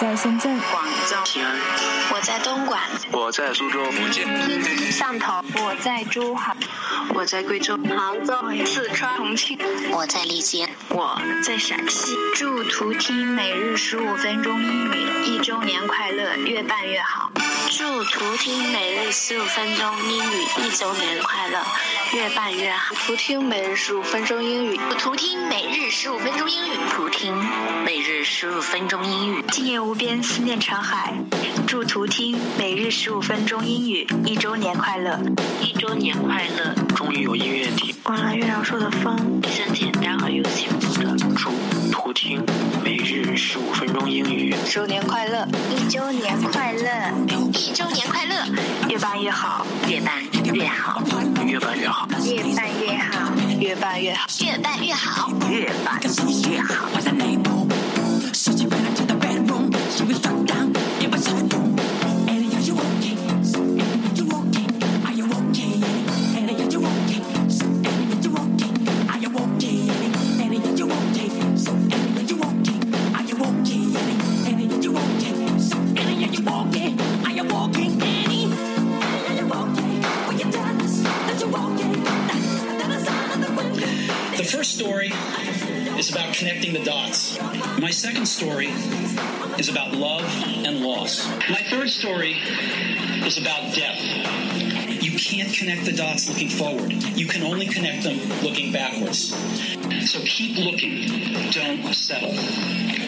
在深圳，广州、西安，我在东莞，我在苏州，福建。汕头，我在珠海，我在贵州、杭州，四川、重庆，我在丽江，我在陕西。祝图听每日十五分钟英语一周年快乐，越办越好。祝图听每日十五分钟英语一周年快乐，越办越好。图听每日十五分钟英语，图听每日十五分钟英语，图听每日十五分钟英语。今夜无边，思念成海。祝图听每日十五分钟英语一周年快乐，一周年快乐。终于有音乐听，忘了月亮说的风，一生简单而又幸福的。祝图听每日十五分钟英语。周年快乐！一周年快乐，一周年快乐，越办越好，越办越好，越办越好。越办越好，越办越好，越办越好，越办越好。Story is about love and loss. My third story is about death. You can't connect the dots looking forward. You can only connect them looking backwards. So keep looking. Don't settle.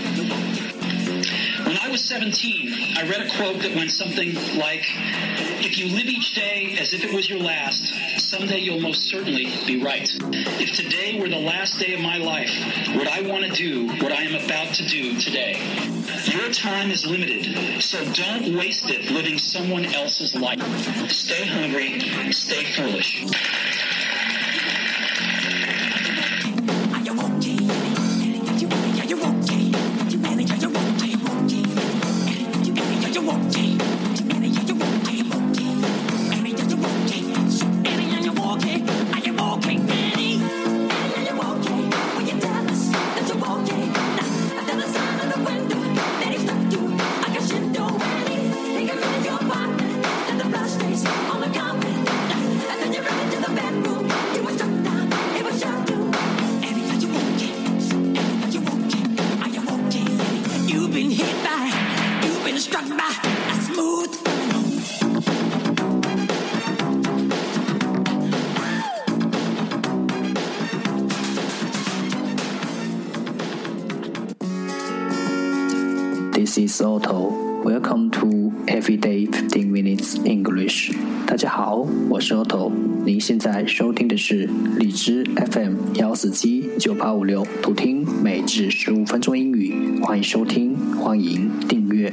I was 17, I read a quote that went something like, If you live each day as if it was your last, someday you'll most certainly be right. If today were the last day of my life, would I want to do what I am about to do today? Your time is limited, so don't waste it living someone else's life. Stay hungry, stay foolish. This is Otto. Welcome to Everyday Fifteen Minutes English. 大家好，我是 Otto。您现在收听的是荔枝 FM 幺四七九八五六，图听每至十五分钟英语。欢迎收听，欢迎订阅。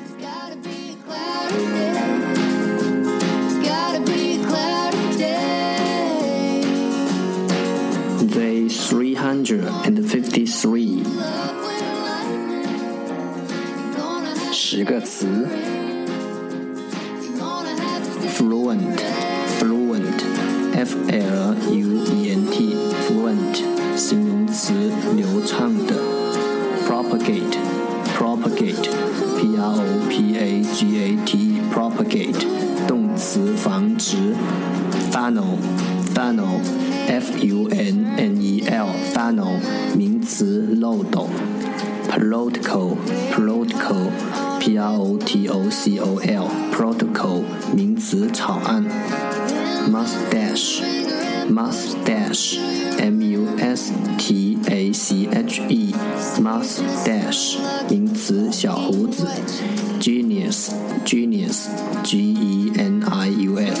hundred and fifty three. fluent f l u e n t fluent 形容词流畅的，propagate。Propagate p r o p a g a t e propagate funnel funnel，funnel，f u n n e 漏斗，political political p r o t o c o l protocol 名词草案，mustache mustache m u s t a c h e mustache 名词小胡子，genius genius g e n i u s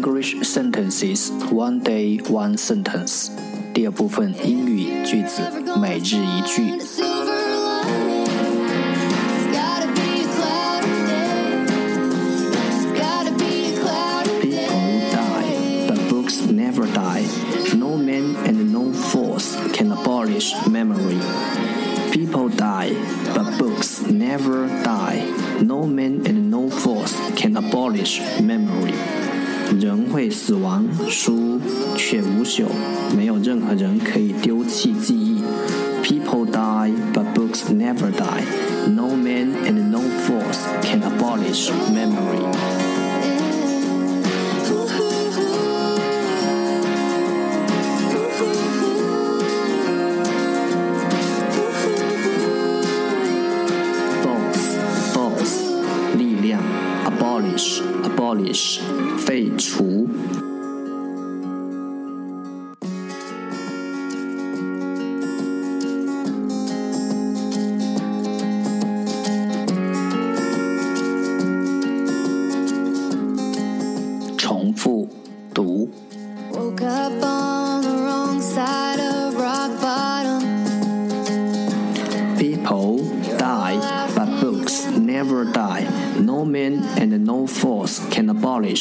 Sentences one day one sentence。第二部分英语句子每日一句。会死亡，书却无朽，没有任何人可以丢弃记忆。People die, but books never die. No man and no force can abolish memory. Force, force，力量；abolish, abolish，废除。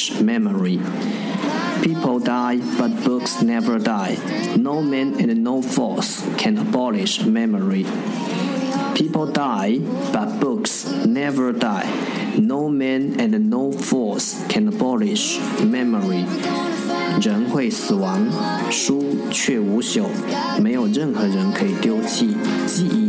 abolish memory. People die, but books never die. No man and no force can abolish memory. People die, but books never die. No man and no force can abolish memory. 人会死亡，书却无朽，没有任何人可以丢弃记忆。